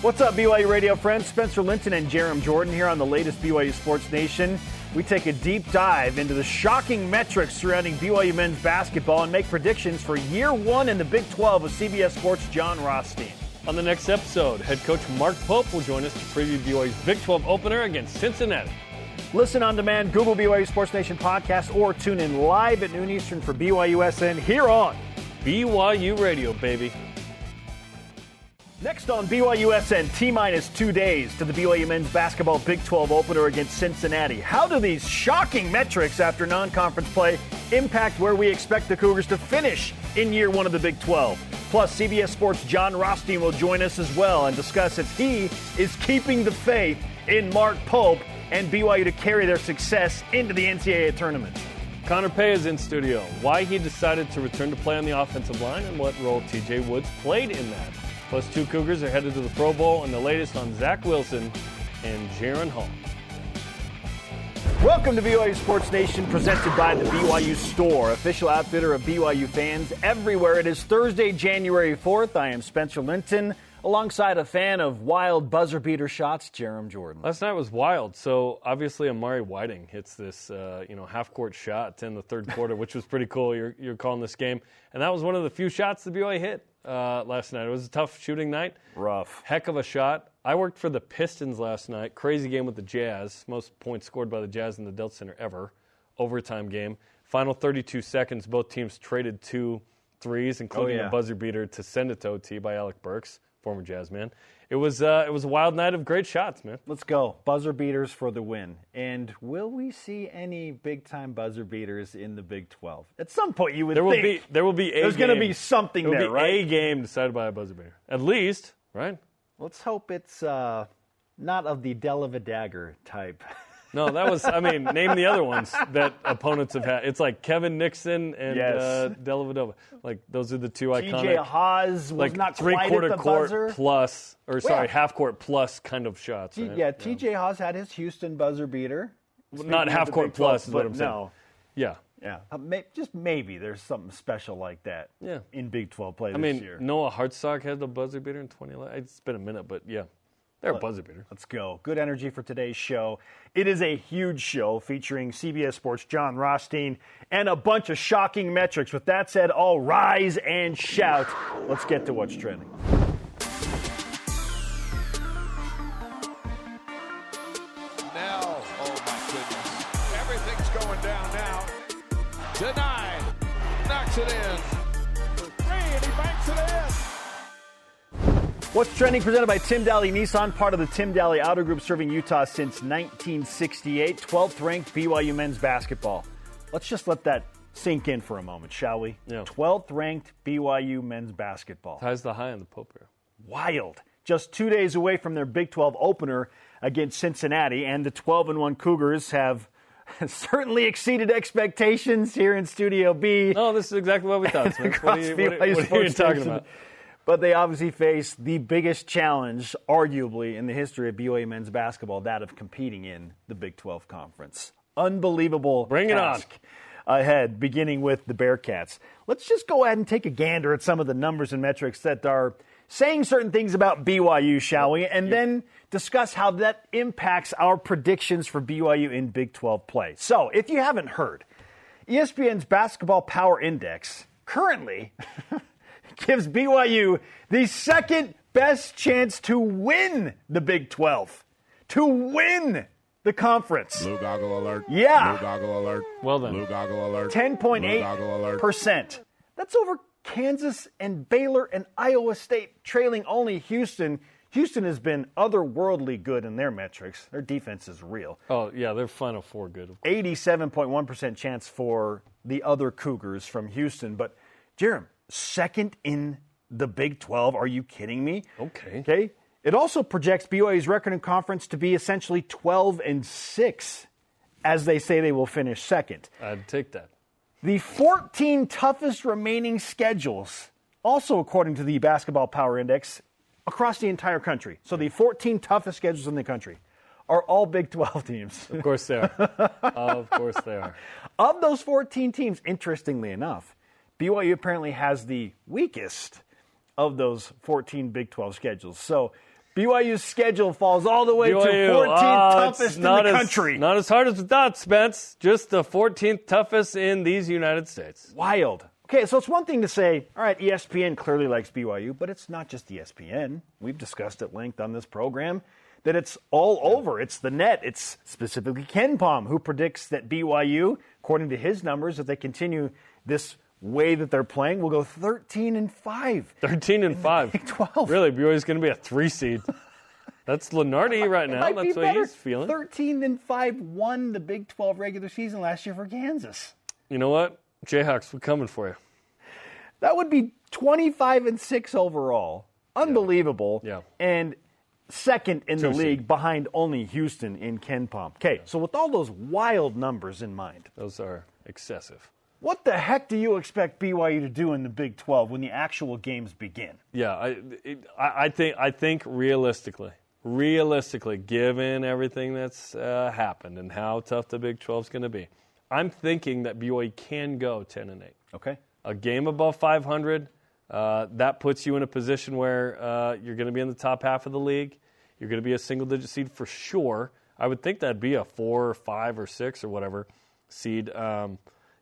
What's up, BYU radio friends? Spencer Linton and Jarom Jordan here on the latest BYU Sports Nation. We take a deep dive into the shocking metrics surrounding BYU men's basketball and make predictions for year one in the Big 12 with CBS Sports' Jon Rothstein. On the next episode, head coach Mark Pope will join us to preview BYU's Big 12 opener against Cincinnati. Listen on demand, Google BYU Sports Nation podcast, or tune in live at noon Eastern for BYUSN here on BYU Radio, baby. Next on BYUSN, T minus two days to the BYU men's basketball Big 12 opener against Cincinnati. How do these shocking metrics after non conference play impact where we expect the Cougars to finish in year one of the Big 12? Plus, CBS Sports' Jon Rothstein will join us as well and discuss if he is keeping the faith in Mark Pope and BYU to carry their success into the NCAA tournament. Connor Pay is in studio. Why he decided to return to play on the offensive line and what role TJ Woods played in that. Plus, two Cougars are headed to the Pro Bowl and the latest on Zach Wilson and Jaren Hall. Welcome to BYU Sports Nation, presented by the BYU Store, official outfitter of BYU fans everywhere. It is Thursday, January 4th. I am Spencer Linton, alongside a fan of wild buzzer beater shots, Jarom Jordan. Last night was wild. So obviously, Amari Whiting hits this, uh, you know, half court shot in the third quarter, which was pretty cool. You're, you're calling this game, and that was one of the few shots the BYU hit uh, last night. It was a tough shooting night. Rough. Heck of a shot. I worked for the Pistons last night. Crazy game with the Jazz. Most points scored by the Jazz in the Delta Center ever. Overtime game. Final 32 seconds, both teams traded two threes, including Oh, yeah. a buzzer beater to send it to OT by Alec Burks, former Jazz man. It was uh, it was a wild night of great shots, man. Let's go. Buzzer beaters for the win. And will we see any big time buzzer beaters in the Big 12? At some point, you would There will think be there will be a there's going to be something there there, be right? a game decided by a buzzer beater, at least, right? Let's hope it's uh, not of the Della Dagger type. No, that was. I mean, name the other ones that opponents have had. It's like Kevin Nixon and Yes. uh, Dellavedova. Like those are the two iconic. T.J. Haws was like not three quarter court buzzer. plus, or sorry, yeah. half court plus kind of shots. T- right? yeah, TJ Haws had his Houston buzzer beater. Not Speaking half court 12, plus is what I'm saying. No, Yeah. yeah, Uh, may, just maybe there's something special like that. Yeah. in Big 12 play I this mean, year. Noah Hartsock had the buzzer beater in 2011. It's been a minute, but yeah, they're a buzzer beater. Let's go. Good energy for today's show. It is a huge show featuring CBS Sports' Jon Rothstein and a bunch of shocking metrics. With that said, all rise and shout. Let's get to what's trending. What's trending presented by Tim Dahle Nissan, part of the Tim Dahle Auto Group serving Utah since 1968, 12th ranked BYU men's basketball. Let's just let that sink in for a moment, shall we? Yeah. 12th ranked BYU men's basketball. Ties the high on the Pope here. wild. Just two days away from their Big 12 opener against Cincinnati, and the 12 and 1 Cougars have certainly exceeded expectations here in Studio B. No, this is exactly what we thought. Smith. What are you, what are- what are you talking about? But they obviously face the biggest challenge, arguably, in the history of BYU men's basketball, that of competing in the Big 12 conference. Unbelievable. Bring it on. task Ahead, beginning with the Bearcats. Let's just go ahead and take a gander at some of the numbers and metrics that are saying certain things about BYU, shall we? And then discuss how that impacts our predictions for BYU in Big 12 play. So, if you haven't heard, ESPN's Basketball Power Index currently gives BYU the second best chance to win the Big 12, to win the conference. Blue goggle alert. Yeah. Blue goggle alert. Well then. Blue goggle alert. Blue goggle alert. 10.8%. That's over Kansas and Baylor and Iowa State, trailing only Houston. Houston has been otherworldly good in their metrics. Their defense is real. Oh yeah, they're Final Four good. 87.1% chance for the other Cougars from Houston. But, Jarom, second in the Big 12. Are you kidding me? Okay. Okay. It also projects BYU's record in conference to be essentially 12 and 6, as they say they will finish second. I'd take that. The 14 toughest remaining schedules, also according to the Basketball Power Index, across the entire country. So the 14 toughest schedules in the country are all Big 12 teams. Of course they are. of course they are. Of those 14 teams, interestingly enough, BYU apparently has the weakest of those 14 Big 12 schedules. So BYU's schedule falls all the way BYU, to 14th uh, toughest it's in not the as, country. Not as hard as thought, Spence. Just the 14th toughest in these United States. Wild. Okay, so it's one thing to say, all right, ESPN clearly likes BYU, but it's not just ESPN. We've discussed at length on this program that it's all over. It's the net. It's specifically KenPom who predicts that BYU, according to his numbers, if they continue this way that they're playing, will go 13 and 5. 13 and 5. Big 12. Really, BYU's going to be a three seed. That's Lunardi right now. might be That's what he's feeling. 13 and 5 won the Big 12 regular season last year for Kansas. You know what? Jayhawks, we're coming for you. That would be 25 and 6 overall. Unbelievable. Yeah. And second in the Two seed. league behind only Houston in KenPom. Okay, so with all those wild numbers in mind, Those are excessive. What the heck do you expect BYU to do in the Big 12 when the actual games begin? Yeah, I, it, I, I think I think realistically, realistically, given everything that's uh, happened and how tough the Big 12 is going to be, I'm thinking that BYU can go 10 and 8. Okay. A game above 500, uh, that puts you in a position where uh, you're going to be in the top half of the league. You're going to be a single digit seed for sure. I would think that'd be a four or five or six or whatever seed. Um,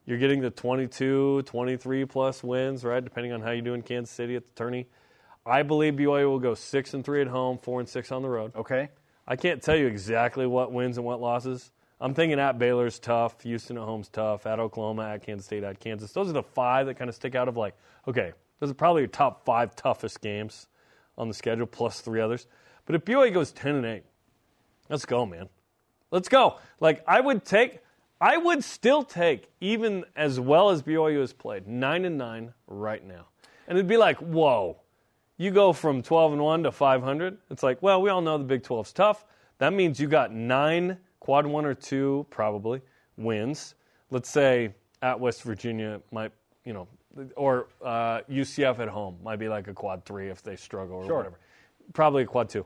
you're getting the 22, 23 plus wins, right? Depending on how you do in Kansas City at the tourney. I believe BYU will go six and three at home, four and six on the road. Okay. I can't tell you exactly what wins and what losses. I'm thinking at Baylor's tough, Houston at home's tough, at Oklahoma, at Kansas State, at Kansas. Those are the five that kind of stick out of like, okay, those are probably your top five toughest games on the schedule, plus three others. But if BYU goes 10 and 8, let's go, man. Let's go. Like, I would take, I would still take, even as well as BYU has played, 9 and 9 right now. And it'd be like, whoa, you go from 12 and 1 to 500. It's like, well, we all know the Big 12's tough. That means you got nine quad one or two probably wins. Let's say at West Virginia might, you know, or uh, UCF at home might be like a quad three if they struggle or Sure. whatever. Probably a quad two.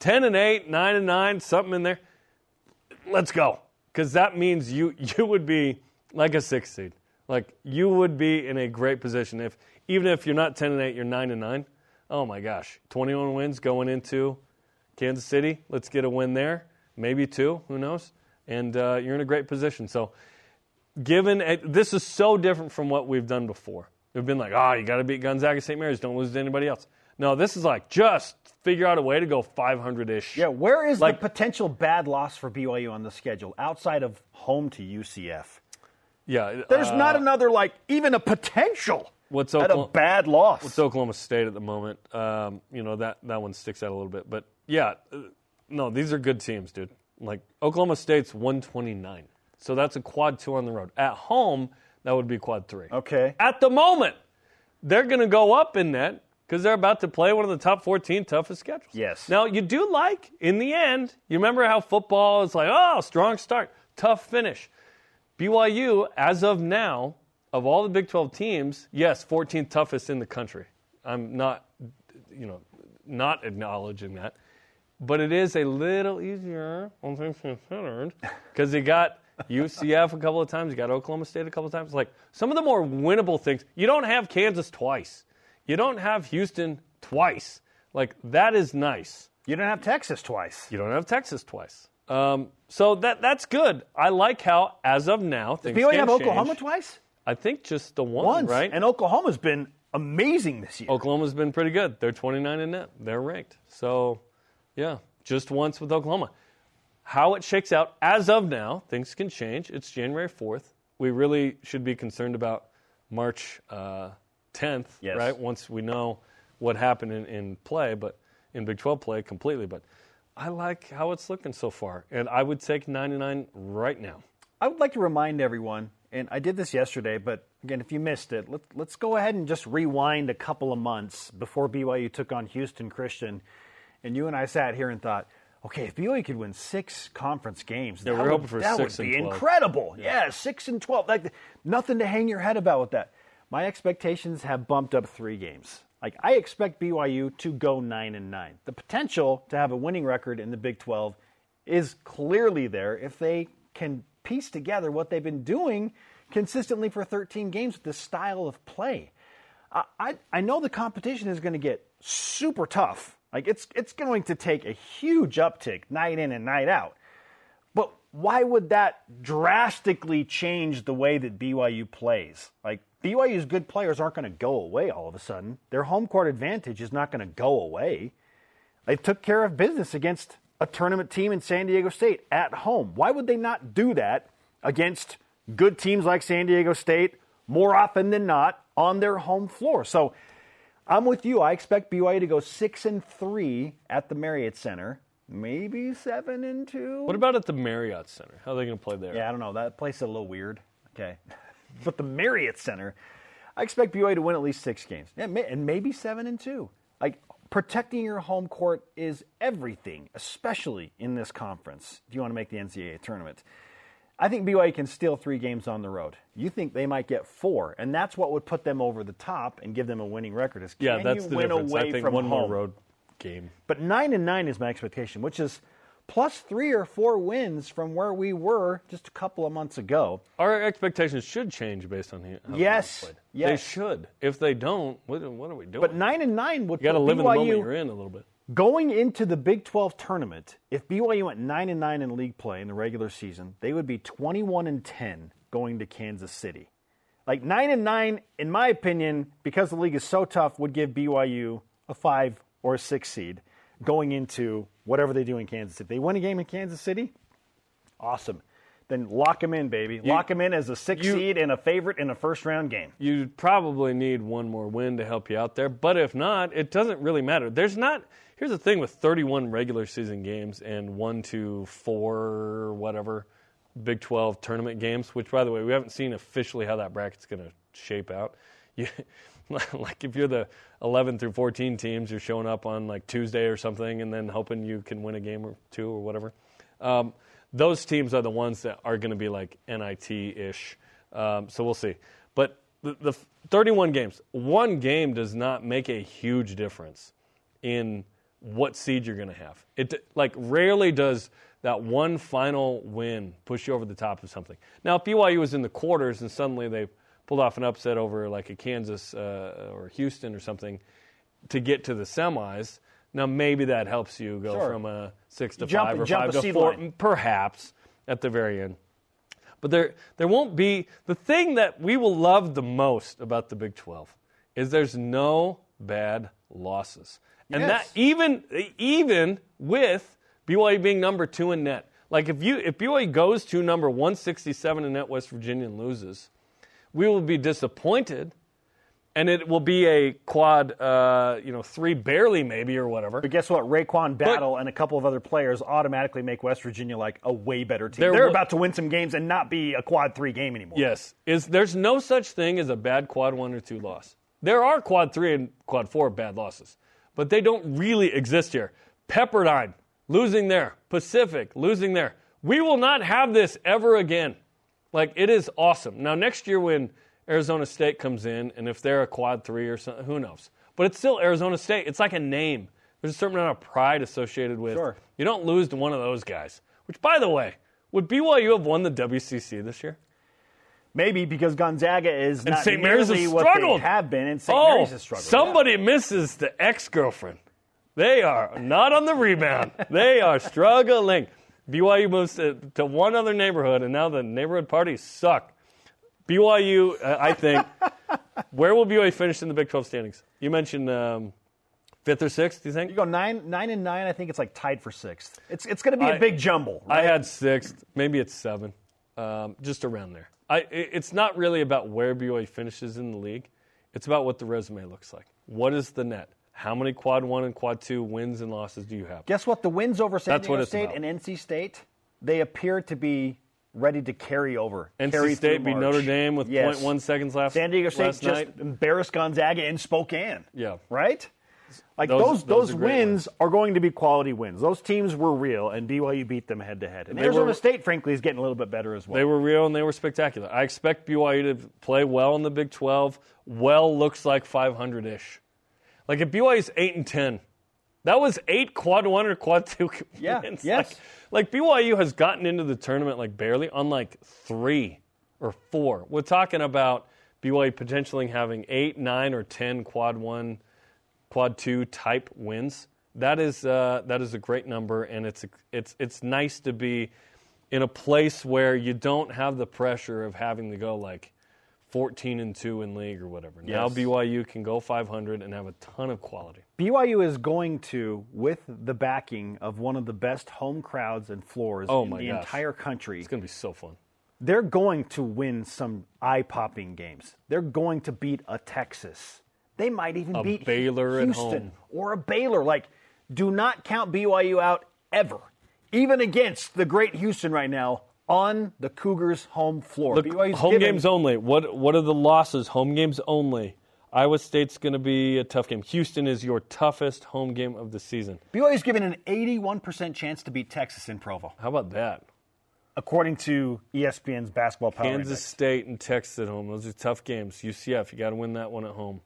10 and 8, 9 and 9, something in there. Let's go. Because that means you, you would be like a six seed. Like you would be in a great position if even if you're not 10 and 8, you're 9 and 9. Oh my gosh. 21 wins going into Kansas City. Let's get a win there. Maybe two, who knows? And uh, you're in a great position. So, given this is so different from what we've done before. We've been like, oh, you got to beat Gonzaga St. Mary's. Don't lose to anybody else. No, this is like just figure out a way to go 500 ish. Yeah, where is Like- the potential bad loss for BYU on the schedule outside of home to UCF? Yeah. There's uh, not another, like, even a potential What's at a Oklahoma- bad loss. It's Oklahoma State at the moment. Um, you know that that one sticks out a little bit, but yeah, uh, no, these are good teams, dude. Like Oklahoma State's 129, so that's a quad two on the road. At home, that would be quad three. Okay. At the moment, they're going to go up in that because they're about to play one of the top 14 toughest schedules. Yes. Now you do like in the end. You remember how football is like, oh, strong start, tough finish. BYU, as of now, of all the Big 12 teams, yes, 14th toughest in the country. I'm not, you know, not acknowledging that, but it is a little easier, all things considered, because they got UCF a couple of times, you got Oklahoma State a couple of times. Like some of the more winnable things, you don't have Kansas twice, you don't have Houston twice. Like that is nice. You don't have Texas twice. You don't have Texas twice. Um, so that that's good. I like how, as of now, things BYU can have Oklahoma twice? I think just the one, Once. right? And Oklahoma's been amazing this year. Oklahoma's been pretty good. They're 29 in net. They're ranked. So, yeah, just once with Oklahoma. How it shakes out as of now, things can change. It's January 4th. We really should be concerned about March uh, 10th, Yes. right? Once we know what happened in, in play, but in Big 12 play completely. But I like how it's looking so far, and I would take 99 right now. I would like to remind everyone, and I did this yesterday, but again, if you missed it, let, let's go ahead and just rewind a couple of months before BYU took on Houston Christian. And you and I sat here and thought, okay, if BYU could win six conference games, Yeah, that, would, that would be 12. incredible. Yeah. six and 12. Like, nothing to hang your head about with that. My expectations have bumped up three games. Like, I expect BYU to go 9 and 9. The potential to have a winning record in the Big 12 is clearly there if they can piece together what they've been doing consistently for 13 games with this style of play. I, I know the competition is going to get super tough. Like it's it's going to take a huge uptick night in and night out. But why would that drastically change the way that BYU plays? Like BYU's good players aren't going to go away all of a sudden. Their home court advantage is not going to go away. They took care of business against a tournament team in San Diego State at home. Why would they not do that against good teams like San Diego State more often than not on their home floor? So I'm with you. I expect BYU to go six and three at the Marriott Center, maybe seven and two. What about at the Marriott Center? How are they going to play there? Yeah, I don't know. That place is a little weird. Okay, but the Marriott Center, I expect BYU to win at least six games. And maybe seven and two. Like protecting your home court is everything, especially in this conference. If you want to make the NCAA tournament. I think BYU can steal three games on the road. You think they might get four, and that's what would put them over the top and give them a winning record. Is yeah, that's you the win difference. away I think from one home? more road game. But nine and nine is my expectation, which is plus three or four wins from where we were just a couple of months ago. Our expectations should change based on how Yes, the played. yes. They should. If they don't, what, what are we doing? But nine and nine would you got to live in the moment BYU you're in a little bit. Going into the Big 12 tournament, if BYU went 9 and 9 in league play in the regular season, they would be 21 and 10 going to Kansas City. Like 9 and 9 in my opinion, because the league is so tough would give BYU a 5 or a 6 seed going into whatever they do in Kansas City. If they win a game in Kansas City, awesome. Then lock them in, baby. lock them in as a 6 you- seed and a favorite in a first round game. You probably need one more win to help you out there. But if not, it doesn't really matter. There's not. Here's the thing with 31 regular season games and one to four, whatever, Big 12 tournament games. Which, by the way, we haven't seen officially how that bracket's going to shape out. You, like if you're the 11 through 14 teams, you're showing up on like Tuesday or something, and then hoping you can win a game or two or whatever. Um, those teams are the ones that are going to be like NIT ish. Um, so we'll see. But the, the 31 games, one game does not make a huge difference in what seed you're going to have. It like rarely does that one final win push you over the top of something. Now, if BYU was in the quarters and suddenly they pulled off an upset over like a Kansas uh, or Houston or something to get to the semis, now maybe that helps you go Sure. from a six to Jump- five or five to four, line. perhaps at the very end. But there, there won't be the thing that we will love the most about the Big 12 is there's no bad losses, and Yes. that even even with BYU being number two in net. Like if you if BYU goes to number 167 in net West Virginia and loses, we will be disappointed, and it will be a quad, uh, you know, three barely maybe or whatever. But guess what? RaeQuan Battle and a couple of other players automatically make West Virginia like a way better team. There They're about to win some games and not be a quad three game anymore. Yes, is there's no such thing as a bad quad one or two loss. There are quad three and quad four bad losses, but they don't really exist here. Pepperdine losing there, Pacific losing there. We will not have this ever again. Like it is awesome. Now next year when Arizona State comes in, and if they're a quad three or something, who knows? But it's still Arizona State. It's like a name. There's a certain amount of pride associated with. Sure. You don't lose to one of those guys. Which, by the way, would BYU have won the WCC this year? Maybe because Gonzaga is And not St. Mary's has nearly what struggled. they have been, and St. oh, Mary's has struggled. somebody misses the ex-girlfriend. They are not on the rebound. they are struggling. BYU moves to, to one other neighborhood, and now the neighborhood parties suck. BYU, uh, I think, where will BYU finish in the Big 12 standings? You mentioned um, fifth or sixth. Do you think? You go nine, nine and nine. I think it's like tied for sixth. It's it's going to be a I- big jumble. I had sixth. Maybe it's seven. Um, just around there. I- it's not really about where BYU finishes in the league. It's about what the resume looks like. What is the net? How many quad one and quad two wins and losses do you have? Guess what? The wins over San That's Diego State about. and NC State, they appear to be ready to carry over. NC carry State beat. Notre Dame with Yes. 0.1 seconds left. San Diego State just night. embarrassed Gonzaga in Spokane. Yeah. Right? Like Those- those those those, are wins are going to be quality wins. Those teams were real, and BYU beat them head to head. And They Arizona were- State, frankly, is getting a little bit better as well. They were real and they were spectacular. I expect BYU to play well in the Big 12. Well looks like 500 ish. Like if BYU's 8 and 10, that was eight quad one or quad two Yeah, wins. yes. Like, like BYU has gotten into the tournament like barely on like three or four. We're talking about BYU potentially having eight, nine, or 10 quad one, quad two type wins. That is uh, that is a great number, and it's it's it's nice to be in a place where you don't have the pressure of having to go like 14 and two in league or whatever. Now Yes. BYU can go 500 and have a ton of quality. BYU is going to, with the backing of one of the best home crowds and floors Oh in my the gosh. entire country, It's going to be so fun. they're going to win some eye-popping games. They're going to beat a Texas. They might even A beat Baylor at Houston home. or a Baylor. Like, do not count BYU out ever, even against the great Houston right now on the Cougars' home floor. Look, home given- games only. What what are the losses? Home games only. Iowa State's going to be a tough game. Houston is your toughest home game of the season. BYU's given an 81% chance to beat Texas in Provo, How about that? according to ESPN's basketball power Kansas index. State and Texas at home. Those are tough games. UCF, you got to win that one at home.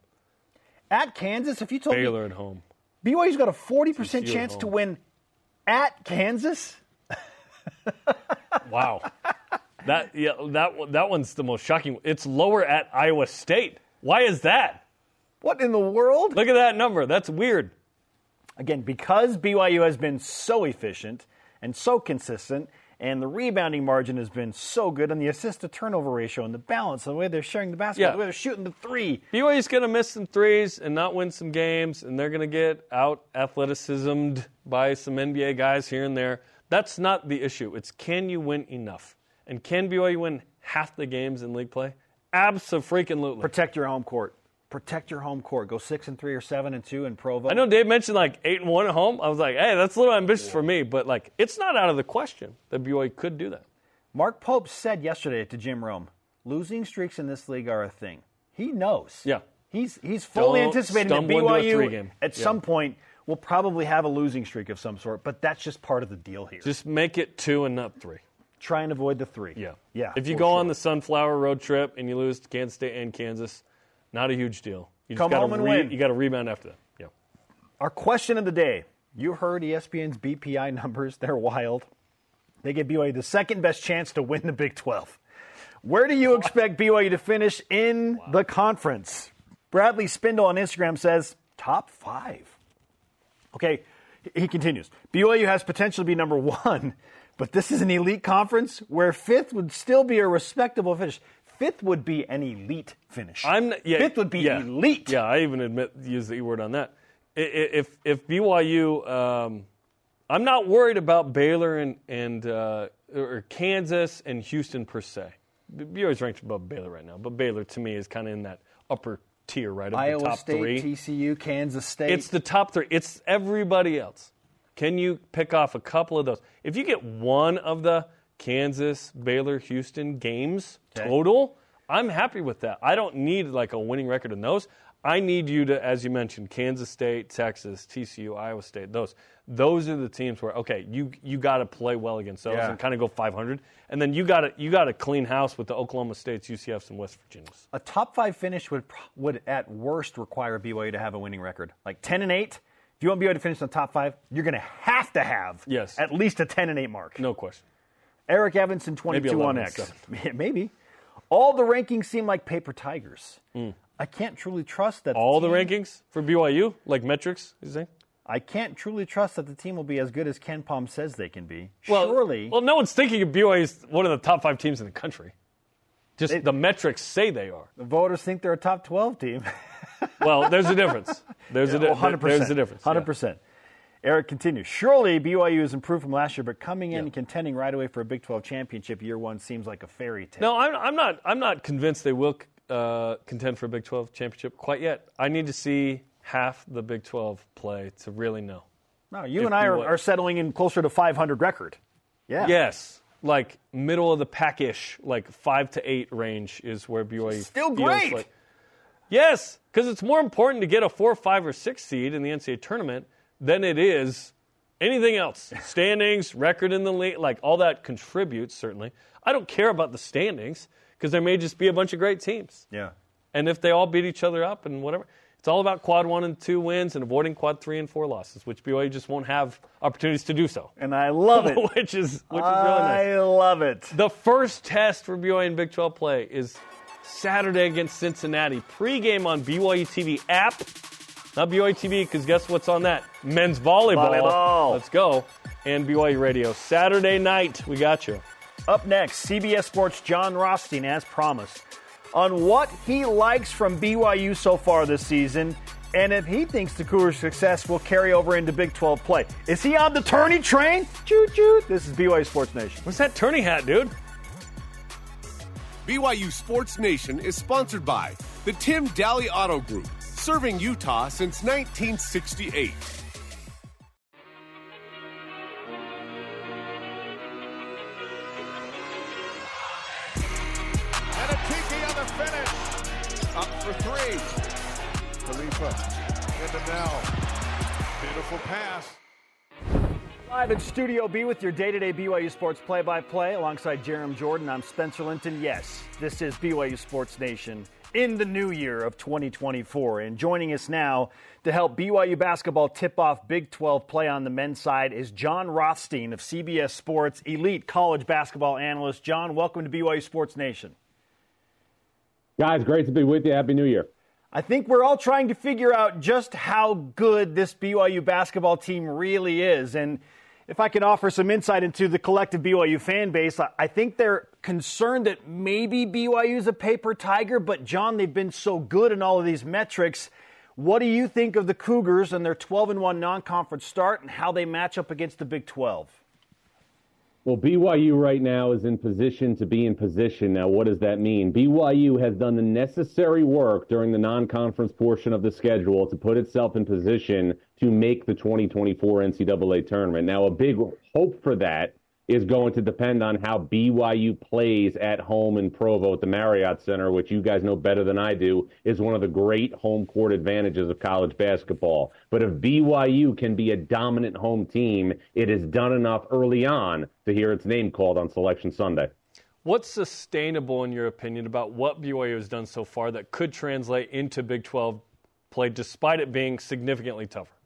At Kansas, if you told Baylor at home. me BYU's got a 40% TCU chance to win at Kansas, Wow. that yeah, that that one's the most shocking. It's lower at Iowa State. Why is that? what in the world? Look at that number. That's weird. Again, because BYU has been so efficient and so consistent, and the rebounding margin has been so good, and the assist to turnover ratio and the balance, and the way they're sharing the basketball, Yeah. the way they're shooting the three. BYU's going to miss some threes and not win some games, and they're going to get out athleticismed by some NBA guys here and there. That's not the issue. It's can you win enough? And can BYU win half the games in league play? Absolutely. Protect your home court. Protect your home court. Go six and three or seven and two in Provo. I know Dave mentioned like eight and one at home. I was like, hey, that's a little ambitious for me, but like it's not out of the question that BYU could do that. Mark Pope said yesterday to Jim Rome, losing streaks in this league are a thing. He knows. Yeah. He's he's fully Don't anticipating that stumble into a BYU at Yeah. some point will probably have a losing streak of some sort, but that's just part of the deal here. Just make it two and not three. try and avoid the three. Yeah. Yeah. If you go sure. on the Sunflower road trip and you lose to Kansas State and Kansas, not a huge deal. You just Come home and win. You got to rebound after that. Yeah. Our question of the day. You heard ESPN's BPI numbers. They're wild. They give BYU the second best chance to win the Big 12. Where do you expect BYU to finish in the conference? Bradley Spindle on Instagram says top five. Okay, he continues. BYU has potential to be number one, but this is an elite conference where fifth would still be a respectable finish. Fifth would be an elite finish. I'm yeah, fifth would be yeah. elite. Yeah, I even admit use the e word on that. If if BYU, um, I'm not worried about Baylor and and uh, or Kansas and Houston per se. B- BYU's ranked above Baylor right now, but Baylor to me is kind of in that upper tier, right? Of Iowa the top State, three. TCU, Kansas State. It's the top three. It's everybody else. Can you pick off a couple of those? If you get one of the Kansas, Baylor, Houston games Okay. total, I'm happy with that. I don't need like a winning record in those. I need you to, as you mentioned, Kansas State, Texas, TCU, Iowa State. Those, those are the teams where okay, you you got to play well against those Yeah. and kind of go 500, and then you got to you got to clean house with the Oklahoma States, UCFs, and West Virginias. a top five finish would would at worst require BYU to have a winning record, like ten and eight. If you want BYU to finish in the top five, you're going to have to have Yes. at least a ten and eight mark. No question. Eric Evanson, twenty-two on X. maybe. All the rankings seem like paper tigers. Mm. I can't truly trust that. All the team- rankings for BYU, like metrics, you saying? I can't truly trust that the team will be as good as KenPom says they can be. Well, Surely, Well, no one's thinking of BYU as one of the top five teams in the country. Just the metrics say they are. the voters think they're a top twelve team. Well, there's a difference. There's a di- Oh, 100%. There's a difference. yeah. 100%. Eric continues. Surely BYU has improved from last year, but coming in Yeah. and contending right away for a Big 12 championship year one seems like a fairy tale. No, I'm, I'm not. I'm not convinced they will uh, contend for a Big 12 championship quite yet. I need to see half the Big 12 play to really know. No, you If and I are, are settling in closer to 500 record. Yeah. Yes, like middle of the pack-ish, like five to eight range is where BYU is. Still great. Like, yes, because it's more important to get a four, five, or six seed in the NCAA tournament than it is anything else. Standings, record in the league, like all that contributes certainly. I don't care about the standings because there may just be a bunch of great teams, Yeah. and if they all beat each other up and whatever. It's all about quad one and two wins and avoiding quad three and four losses, which BYU just won't have opportunities to do so. And I love it. which is which is really nice. I love it. The first test for BYU in Big 12 play is Saturday against Cincinnati. Pre-game on BYU TV app. Not BYU TV, because guess what's on that? Men's volleyball. Volleyball. Let's go. And BYU Radio. Saturday night, we got you. Up next, CBS Sports' Jon Rothstein, as promised, on what he likes from BYU so far this season and if he thinks the Cougars' success will carry over into Big 12 play. Is he on the tourney train? Choo choo. This is BYU Sports Nation. What's that tourney hat, dude? BYU Sports Nation is sponsored by the Tim Dahle Auto Group, serving Utah since 1968. Khalifa into Knell. Beautiful pass. Live in Studio B with your day to day BYU Sports play by play alongside Jarom Jordan. I'm Spencer Linton. Yes, this is BYU Sports Nation in the new year of 2024. And joining us now to help BYU basketball tip off Big 12 play on the men's side is Jon Rothstein of CBS Sports, elite college basketball analyst. Jon, welcome to BYU Sports Nation. Guys, great to be with you. Happy New Year. I think we're all trying to figure out just how good this BYU basketball team really is. And if I can offer some insight into the collective BYU fan base, I think they're concerned that maybe BYU is a paper tiger, but Jon, they've been so good in all of these metrics. What do you think of the Cougars and their 12 and 1 non conference start and how they match up against the Big 12? Well, BYU right now is in position to be in position. Now, what does that mean? BYU has done the necessary work during the non conference portion of the schedule to put itself in position to make the 2024 NCAA tournament. Now, a big hope for that is going to depend on how BYU plays at home in Provo at the Marriott Center, which you guys know better than I do, is one of the great home court advantages of college basketball. But if BYU can be a dominant home team, it has done enough early on to hear its name called on Selection Sunday. What's sustainable, in your opinion, about what BYU has done so far that could translate into Big 12 play despite it being significantly tougher?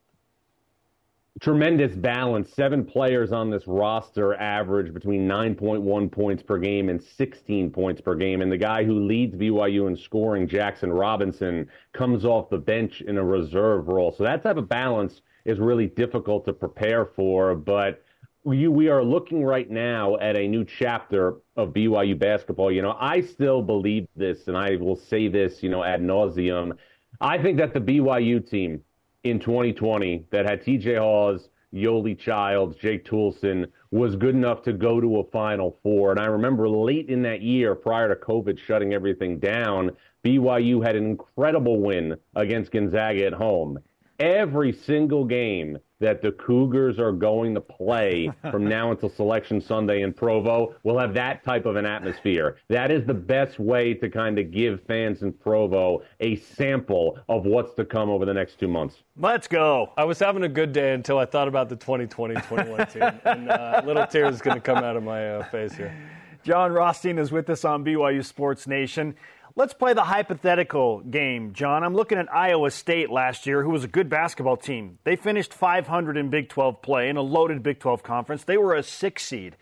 Tremendous balance. Seven players on this roster average between 9.1 points per game and 16 points per game. And the guy who leads BYU in scoring, Jackson Robinson, comes off the bench in a reserve role. So that type of balance is really difficult to prepare for. But we, we are looking right now at a new chapter of BYU basketball. You know, I still believe this, and I will say this, you know, ad nauseum. I think that the BYU team in 2020 that had TJ Haws, Yoeli Childs, Jake Toolson was good enough to go to a Final Four. And I remember late in that year, prior to COVID shutting everything down, BYU had an incredible win against Gonzaga at home. Every single game that the Cougars are going to play from now until Selection Sunday in Provo We'll have that type of an atmosphere. That is the best way to kind of give fans in Provo a sample of what's to come over the next two months. Let's go. I was having a good day until I thought about the 2020-21 team, and uh, little tears is going to come out of my uh, face here. Jon Rothstein is with us on BYU Sports Nation. Let's play the hypothetical game, Jon. I'm looking at Iowa State last year, who was a good basketball team. They finished 500 in Big 12 play in a loaded Big 12 conference. They were a six seed.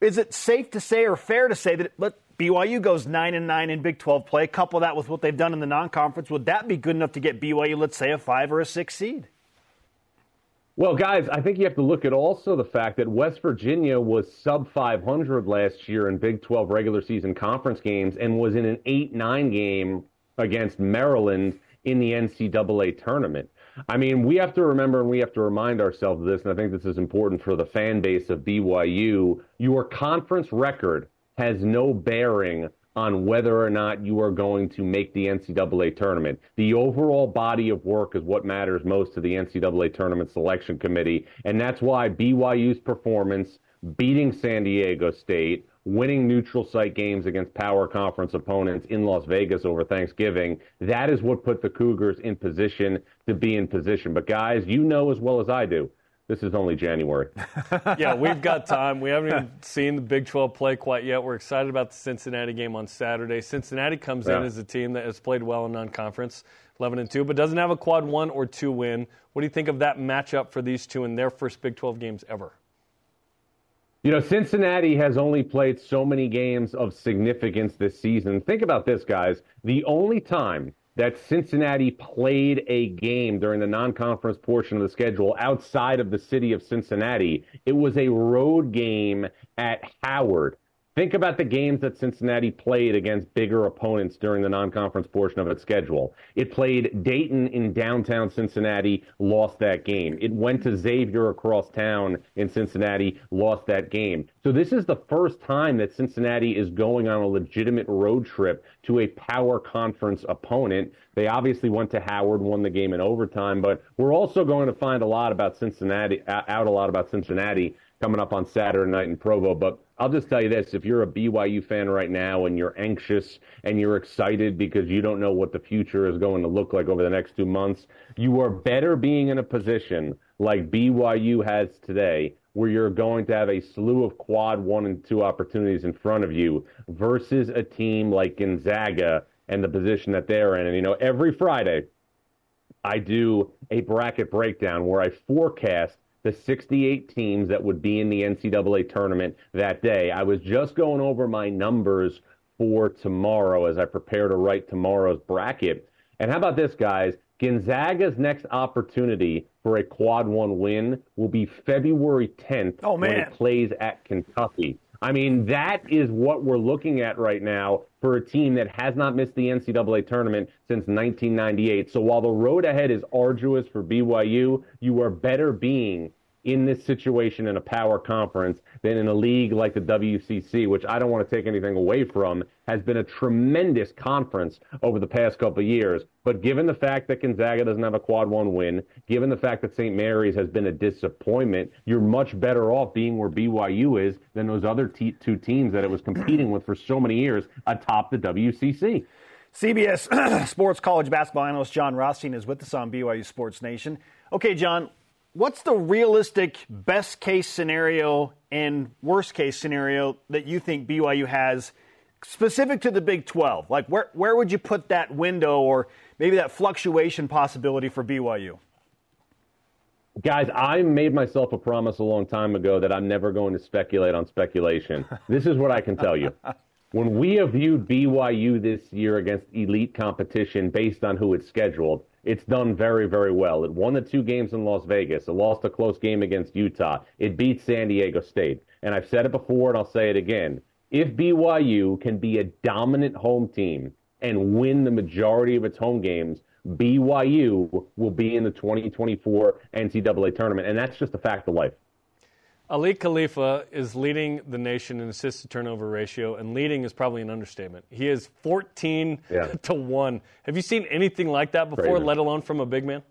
Is it safe to say or fair to say that let BYU goes nine and nine in Big 12 play? Couple that with what they've done in the non-conference. Would that be good enough to get BYU, let's say, a five or a six seed? Well, guys, I think you have to look at also the fact that West Virginia was sub 500 last year in Big 12 regular season conference games and was in an 8 9 game against Maryland in the NCAA tournament. I mean, we have to remember and we have to remind ourselves of this, and I think this is important for the fan base of BYU. Your conference record has no bearing on whether or not you are going to make the NCAA tournament. The overall body of work is what matters most to the NCAA tournament selection committee. And that's why BYU's performance, beating San Diego State, winning neutral site games against power conference opponents in Las Vegas over Thanksgiving, that is what put the Cougars in position to be in position. But guys, you know as well as I do, this is only January. yeah, we've got time. We haven't even seen the Big 12 play quite yet. We're excited about the Cincinnati game on Saturday. Cincinnati comes yeah. in as a team that has played well in non-conference, 11 and 2, but doesn't have a quad 1 or 2 win. What do you think of that matchup for these two in their first Big 12 games ever? You know, Cincinnati has only played so many games of significance this season. Think about this, guys. The only time that Cincinnati played a game during the non conference portion of the schedule outside of the city of Cincinnati. It was a road game at Howard. Think about the games that Cincinnati played against bigger opponents during the non-conference portion of its schedule. It played Dayton in downtown Cincinnati, lost that game. It went to Xavier across town in Cincinnati, lost that game. So this is the first time that Cincinnati is going on a legitimate road trip to a power conference opponent. They obviously went to Howard, won the game in overtime, but we're also going to find a lot about Cincinnati, out a lot about Cincinnati coming up on Saturday night in Provo. But I'll just tell you this if you're a BYU fan right now and you're anxious and you're excited because you don't know what the future is going to look like over the next two months, you are better being in a position like BYU has today where you're going to have a slew of quad one and two opportunities in front of you versus a team like Gonzaga and the position that they're in. And, you know, every Friday, I do a bracket breakdown where I forecast the 68 teams that would be in the NCAA tournament that day. I was just going over my numbers for tomorrow as I prepare to write tomorrow's bracket. And how about this, guys? Gonzaga's next opportunity for a quad one win will be February 10th oh, when it plays at Kentucky. I mean, that is what we're looking at right now for a team that has not missed the NCAA tournament since 1998. So while the road ahead is arduous for BYU, you are better being in this situation in a power conference than in a league like the WCC, which I don't want to take anything away from, has been a tremendous conference over the past couple of years. But given the fact that Gonzaga doesn't have a quad one win, given the fact that St. Mary's has been a disappointment, you're much better off being where BYU is than those other t- two teams that it was competing with for so many years atop the WCC. CBS Sports College basketball analyst Jon Rothstein is with us on BYU Sports Nation. Okay, Jon, what's the realistic best case scenario and worst case scenario that you think BYU has specific to the Big 12? Like, where, where would you put that window or maybe that fluctuation possibility for BYU? Guys, I made myself a promise a long time ago that I'm never going to speculate on speculation. this is what I can tell you. When we have viewed BYU this year against elite competition based on who it's scheduled, it's done very, very well. It won the two games in Las Vegas. It lost a close game against Utah. It beat San Diego State. And I've said it before and I'll say it again. If BYU can be a dominant home team and win the majority of its home games, BYU will be in the 2024 NCAA tournament. And that's just a fact of life. Aly Khalifa is leading the nation in assist to turnover ratio, and leading is probably an understatement. He is 14 yeah. to 1. Have you seen anything like that before, Crazy. let alone from a big man?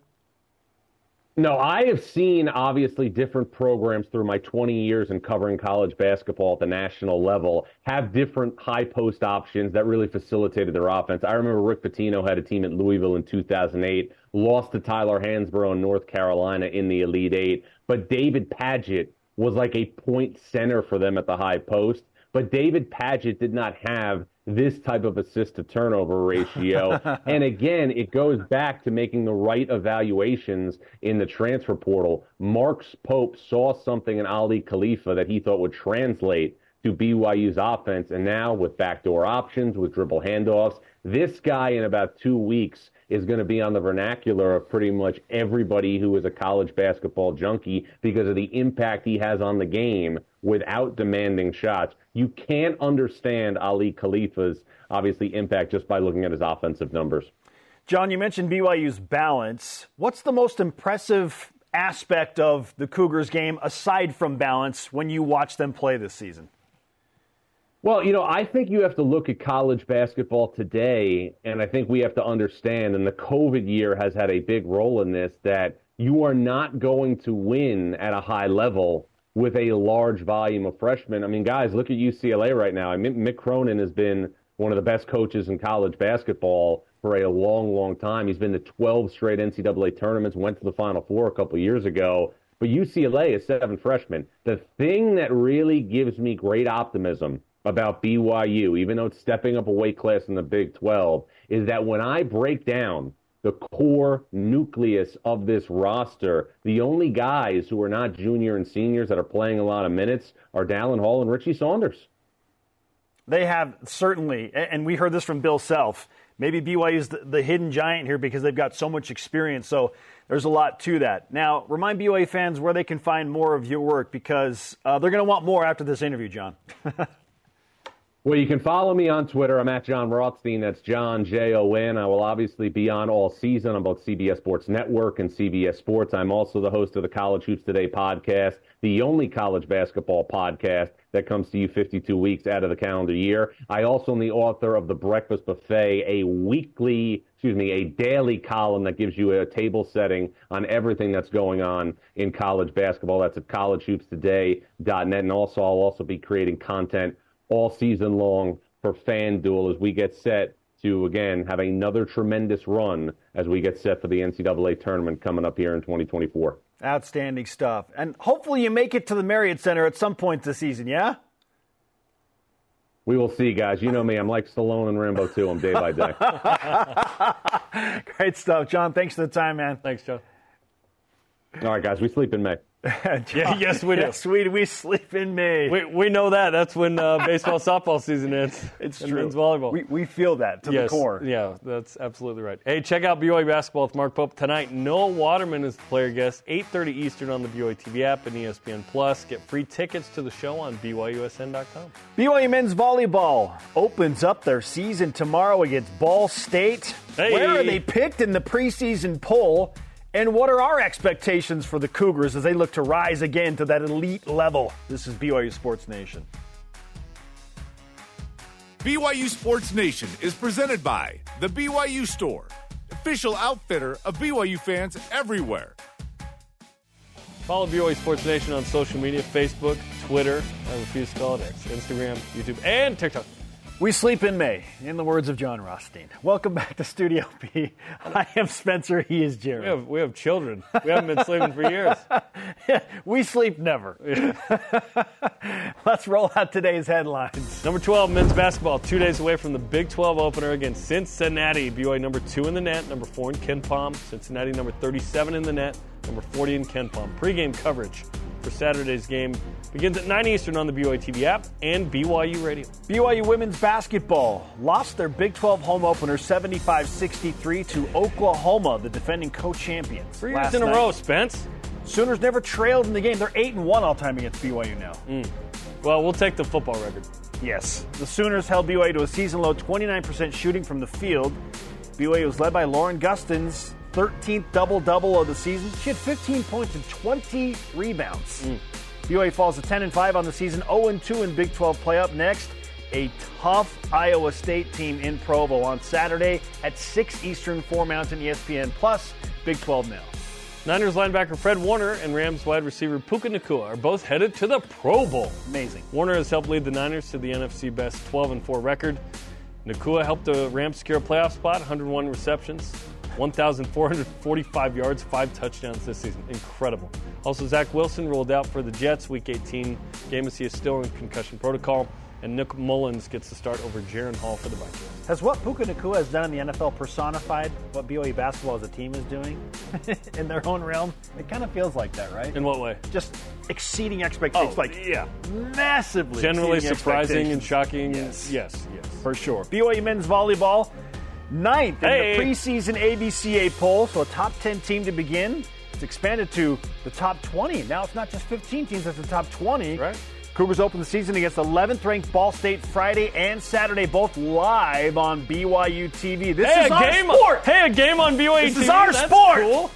No, I have seen obviously different programs through my 20 years in covering college basketball at the national level have different high post options that really facilitated their offense. I remember Rick Pitino had a team at Louisville in 2008, lost to Tyler Hansbrough in North Carolina in the Elite Eight, but David Padgett was like a point center for them at the high post. But David Padgett did not have this type of assist to turnover ratio. and again, it goes back to making the right evaluations in the transfer portal. Marks Pope saw something in Aly Khalifa that he thought would translate to BYU's offense. And now with backdoor options, with dribble handoffs, this guy in about two weeks is going to be on the vernacular of pretty much everybody who is a college basketball junkie because of the impact he has on the game without demanding shots. You can't understand Aly Khalifa's obviously impact just by looking at his offensive numbers. Jon, you mentioned BYU's balance. What's the most impressive aspect of the Cougars game aside from balance when you watch them play this season? Well, you know, I think you have to look at college basketball today, and I think we have to understand, and the COVID year has had a big role in this, that you are not going to win at a high level with a large volume of freshmen. I mean, guys, look at UCLA right now. I mean, Mick Cronin has been one of the best coaches in college basketball for a long, long time. He's been to 12 straight NCAA tournaments, went to the Final Four a couple years ago. But UCLA is seven freshmen. The thing that really gives me great optimism about BYU, even though it's stepping up a weight class in the Big 12, is that when I break down the core nucleus of this roster, the only guys who are not junior and seniors that are playing a lot of minutes are Dallin Hall and Richie Saunders. They have certainly, and we heard this from Bill Self, maybe BYU is the, hidden giant here because they've got so much experience. So there's a lot to that. Now, remind BYU fans where they can find more of your work because uh, they're going to want more after this interview, Jon. Well, you can follow me on Twitter. I'm at Jon Rothstein. That's Jon J O N. I will obviously be on all season on both CBS Sports Network and CBS Sports. I'm also the host of the College Hoops Today podcast, the only college basketball podcast that comes to you 52 weeks out of the calendar year. I also am the author of The Breakfast Buffet, a weekly, excuse me, a daily column that gives you a table setting on everything that's going on in college basketball. That's at collegehoopstoday.net. And also, I'll also be creating content all season long for FanDuel as we get set to again have another tremendous run as we get set for the NCAA tournament coming up here in 2024. Outstanding stuff. And hopefully you make it to the Marriott Center at some point this season, yeah? We will see, guys. You know me. I'm like Stallone and Rambo too. I'm day by day. Great stuff. Jon, thanks for the time, man. Thanks, Jon. All right, guys. We sleep in May. yeah, yes, we do. Yes, we, we sleep in May. We, we know that. That's when uh, baseball, softball season ends. It's and true. men's volleyball. We, we feel that to yes, the core. Yeah, that's absolutely right. Hey, check out BYU basketball with Mark Pope tonight. Noah Waterman is the player guest, 8:30 Eastern on the BYU TV app and ESPN Plus. Get free tickets to the show on BYUSN.com. BYU men's volleyball opens up their season tomorrow against Ball State. Hey. Where are they picked in the preseason poll? And what are our expectations for the Cougars as they look to rise again to that elite level? This is BYU Sports Nation. BYU Sports Nation is presented by The BYU Store, official outfitter of BYU fans everywhere. Follow BYU Sports Nation on social media Facebook, Twitter, I refuse to call it X, Instagram, YouTube, and TikTok. We sleep in May, in the words of Jon Rothstein. Welcome back to Studio B. I am Spencer. He is Jarom. We have, we have children. We haven't been sleeping for years. we sleep never. Let's roll out today's headlines. Number 12, men's basketball, two days away from the Big 12 opener against Cincinnati. BYU number two in the net, number four in KenPom. Cincinnati number 37 in the net, number 40 in KenPom. Pre-game coverage for Saturday's game begins at 9 Eastern on the BYU TV app and BYU Radio. BYU women's basketball lost their Big 12 home opener 75-63 to Oklahoma, the defending co-champions. Three years in a night. row, Spence. Sooners never trailed in the game. They're 8 and 1 all time against BYU now. Mm. Well, we'll take the football record. Yes. The Sooners held BYU to a season low 29% shooting from the field. BYU was led by Lauren Gustin's, 13th double double of the season. She had 15 points and 20 rebounds. Mm. BYU falls to 10 and 5 on the season, 0 and 2 in Big 12 play. Up next, a tough Iowa State team in Provo on Saturday at 6 Eastern, 4 Mountain, ESPN Plus, Big 12 now. Niners linebacker Fred Warner and Rams wide receiver Puka Nacua are both headed to the Pro Bowl. Amazing. Warner has helped lead the Niners to the NFC best 12 and 4 record. Nacua helped the Rams secure a playoff spot, 101 receptions, 1,445 yards, five touchdowns this season. Incredible. Also, Zach Wilson rolled out for the Jets Week 18 game as he is still in concussion protocol. And Nick Mullens gets the start over Jaren Hall for the Vikings. Has what Puka Nacua has done in the NFL personified what BYU basketball as a team is doing in their own realm? It kind of feels like that, right? In what way? Just exceeding oh, expectations, Oh, like yeah. massively. Generally surprising and shocking. Yes. yes, yes. for sure. BYU men's volleyball, ninth Hey. in the preseason ABCA poll, so a top 10 team to begin. It's expanded to the top 20. Now it's not just 15 teams, it's the top 20. Right. Cougars open the season against 11th ranked Ball State Friday and Saturday, both live on BYU TV. This Hey, is a our game! sport. Hey, a game on BYU This TV. is our That's sport. Cool.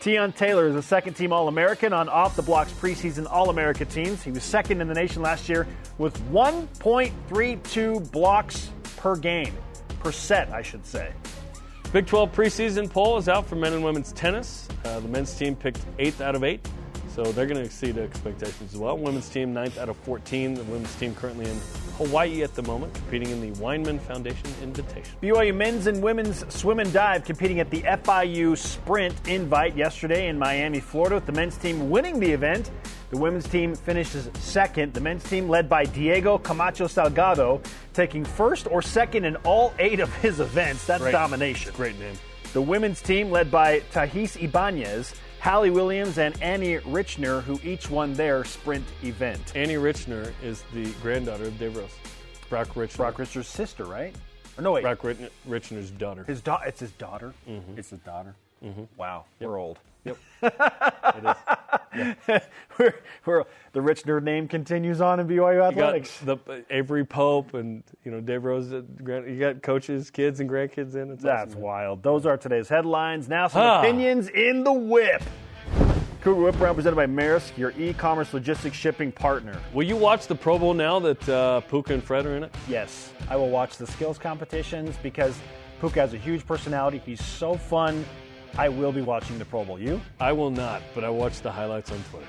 Tion Taylor is a second team All American on Off the Blocks preseason All America teams. He was second in the nation last year with 1.32 blocks per game, per set, I should say. Big 12 preseason poll is out for men and women's tennis. Uh, the men's team picked eighth out of eight, so they're going to exceed expectations as well. Women's team ninth out of 14. The women's team currently in Hawaii at the moment, competing in the Weinman Foundation Invitation. BYU men's and women's swim and dive competing at the FIU Sprint Invite yesterday in Miami, Florida, with the men's team winning the event. The women's team finishes second. The men's team, led by Diego Camacho Salgado, taking first or second in all eight of his events. That's Great. domination. Great name. The women's team, led by Tahis Ibanez, Hallie Williams, and Annie Richner, who each won their sprint event. Annie Richner is the granddaughter of Dave Rose. Brock Richner. Brock Richner's sister, right? Or no, wait. Brock Richner's daughter. His da- it's his daughter. Mm-hmm. It's his daughter. Wow, we're old. Yep. we're, we're, the Richner name continues on in BYU You got athletics. the Avery Pope and you know Dave Rose. uh, You got coaches, kids, and grandkids in. It's That's awesome. wild. Those are today's headlines. Now some Ah. opinions in the whip. Cougar Whip Round presented by Maersk, your e-commerce logistics shipping partner. Will you watch the Pro Bowl now that uh, Puka and Fred are in it? Yes, I will watch the skills competitions because Puka has a huge personality. He's so fun. I will be watching the Pro Bowl. You? I will not, but I watch the highlights on Twitter.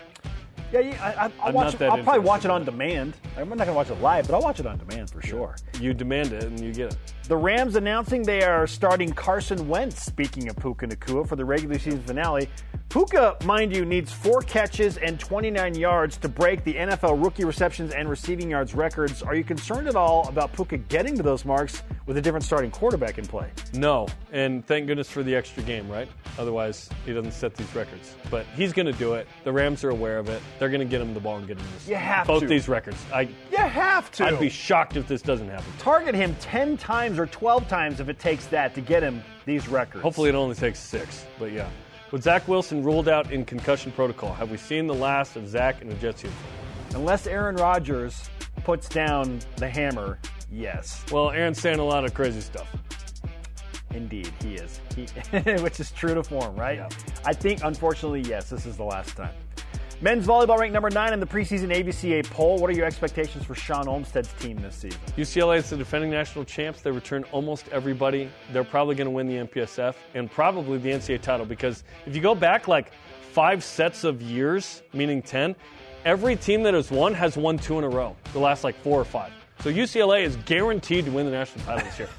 Yeah, yeah I, I, I'll I'm watch. I'll probably watch it on demand. I'm not going to watch it live, but I'll watch it on demand for sure. You demand it and you get it. The Rams announcing they are starting Carson Wentz, speaking of Puka Nacua, for the regular season finale. Puka, mind you, needs four catches and 29 yards to break the NFL rookie receptions and receiving yards records. Are you concerned at all about Puka getting to those marks with a different starting quarterback in play? No, and thank goodness for the extra game, right? Otherwise, he doesn't set these records. But he's going to do it. The Rams are aware of it. They're going to get him the ball and get him this. You have both to. these records. I, You have to. I'd be shocked if this doesn't happen. Target him 10 times or 12 times if it takes that to get him these records. Hopefully, it only takes six. But yeah, with Zach Wilson ruled out in concussion protocol, have we seen the last of Zach and a Jets uniform? Unless Aaron Rodgers puts down the hammer, yes. Well, Aaron's saying a lot of crazy stuff. Indeed, he is. He, which is true to form, right? I think, unfortunately, yes, this is the last time. Men's volleyball ranked number nine in the preseason ABCA poll. What are your expectations for Shawn Olmstead's team this season? UCLA is the defending national champs. They return almost everybody. They're probably going to win the MPSF and probably the NCAA title because if you go back like five sets of years, meaning 10, every team that has won has won two in a row, the last like four or five. So UCLA is guaranteed to win the national title this year.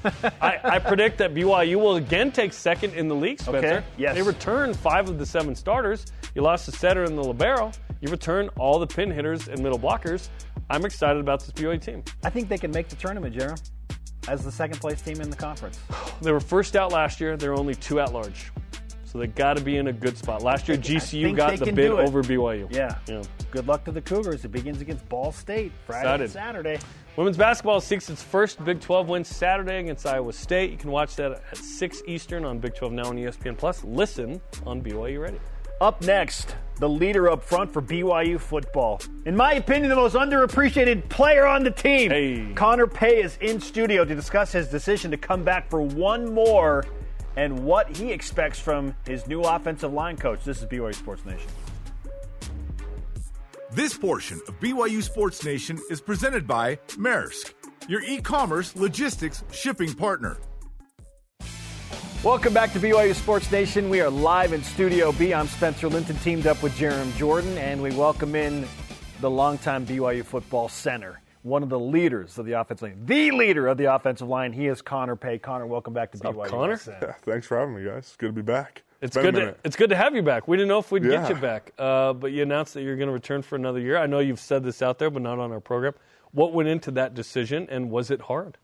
I, I predict that BYU will again take second in the league, Spencer. Okay, yes. They return five of the seven starters. You lost the setter and the libero. You return all the pin hitters and middle blockers. I'm excited about this BYU team. I think they can make the tournament, Jarom, as the second place team in the conference. They were first out last year. They're only two at large. So they got to be in a good spot. Last year, GCU got the bid over BYU. Yeah. Yeah. Good luck to the Cougars. It begins against Ball State Friday and Saturday. Women's basketball seeks its first Big 12 win Saturday against Iowa State. You can watch that at 6 Eastern on Big 12 Now on ESPN Plus. Listen on BYU Radio. Up next, the leader up front for BYU football. In my opinion, the most underappreciated player on the team. Hey. Connor Pay is in studio to discuss his decision to come back for one more and what he expects from his new offensive line coach. This is BYU Sports Nation. This portion of BYU Sports Nation is presented by Maersk, your e commerce logistics shipping partner. Welcome back to BYU Sports Nation. We are live in Studio B. I'm Spencer Linton, teamed up with Jarom Jordan, and we welcome in the longtime BYU football center, one of the leaders of the offensive line, the leader of the offensive line. He is Connor Pay. Connor, welcome back to BYU. Connor? Yeah, thanks for having me, guys. It's good to be back. It's been a good. To, it's good to have you back. We didn't know if we'd Yeah. get you back, uh, but you announced that you're going to return for another year. I know you've said this out there, but not on our program. What went into that decision, and was it hard?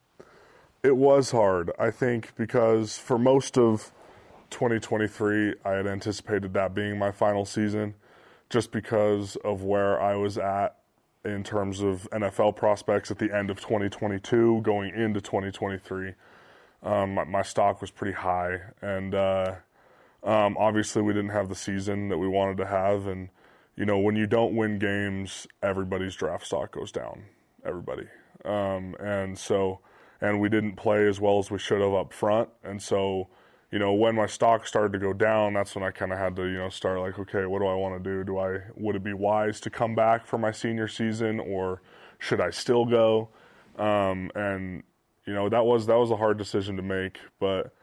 It was hard, I think, because for most of 2023, I had anticipated that being my final season just because of where I was at in terms of NFL prospects at the end of 2022 going into 2023. Um, my, my stock was pretty high, and uh, um, obviously we didn't have the season that we wanted to have. And you know, when you don't win games, everybody's draft stock goes down. Everybody, um, and so, and we didn't play as well as we should have up front. And so, you know, when my stock started to go down, that's when I kind of had to, you know, start like, okay, what do I want to do? Do I would it be wise to come back for my senior season, or should I still go? Um, and you know, that was that was a hard decision to make, but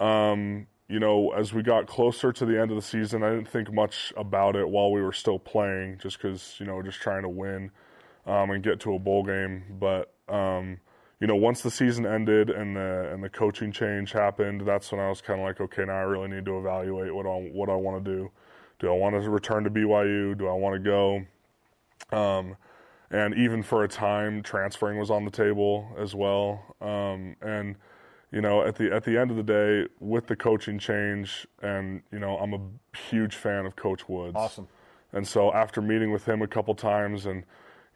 um, you know, as we got closer to the end of the season, I didn't think much about it while we were still playing, just because you know, just trying to win um, and get to a bowl game. But um, you know, once the season ended and the and the coaching change happened, that's when I was kind of like, okay, now I really need to evaluate what I what I want to do. Do I want to return to BYU? Do I want to go? Um, and even for a time, transferring was on the table as well. Um, and you know, at the at the end of the day, with the coaching change, and you know, I'm a huge fan of Coach Woods. Awesome. And so after meeting with him a couple times, and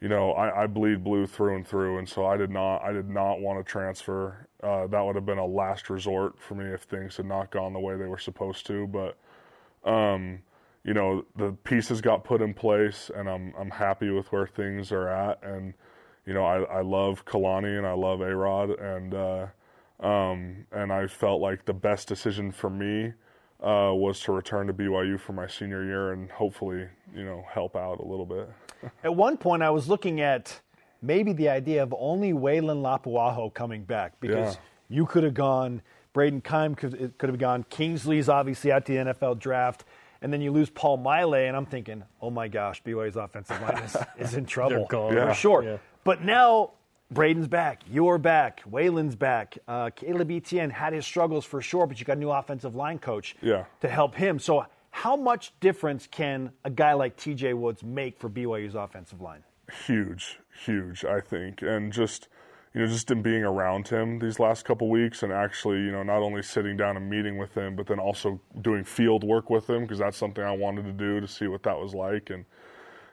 you know, I, I bleed blue through and through, and so I did not I did not want to transfer. Uh, that would have been a last resort for me if things had not gone the way they were supposed to. But um, you know, the pieces got put in place, and I'm I'm happy with where things are at. And you know, I, I love Kalani and I love A Rod, and uh, um, and I felt like the best decision for me uh, was to return to BYU for my senior year and hopefully, you know, help out a little bit. At one point, I was looking at maybe the idea of only Weylin Lapuaho coming back because Yeah. you could have gone, Braden Keim could, could have gone, Kingsley's obviously at the NFL draft, and then you lose Paul Maile, and I'm thinking, oh my gosh, BYU's offensive line is, is in trouble They're gone. Yeah. for sure. Yeah. But now Braden's back, you're back, Weylin's back. Uh, Caleb Etienne had his struggles for sure, but you got a new offensive line coach Yeah. to help him. So, how much difference can a guy like TJ Woods make for BYU's offensive line? huge, huge, I think, and just you know, just in being around him these last couple weeks, and actually, you know, not only sitting down and meeting with him, but then also doing field work with him because that's something I wanted to do to see what that was like, and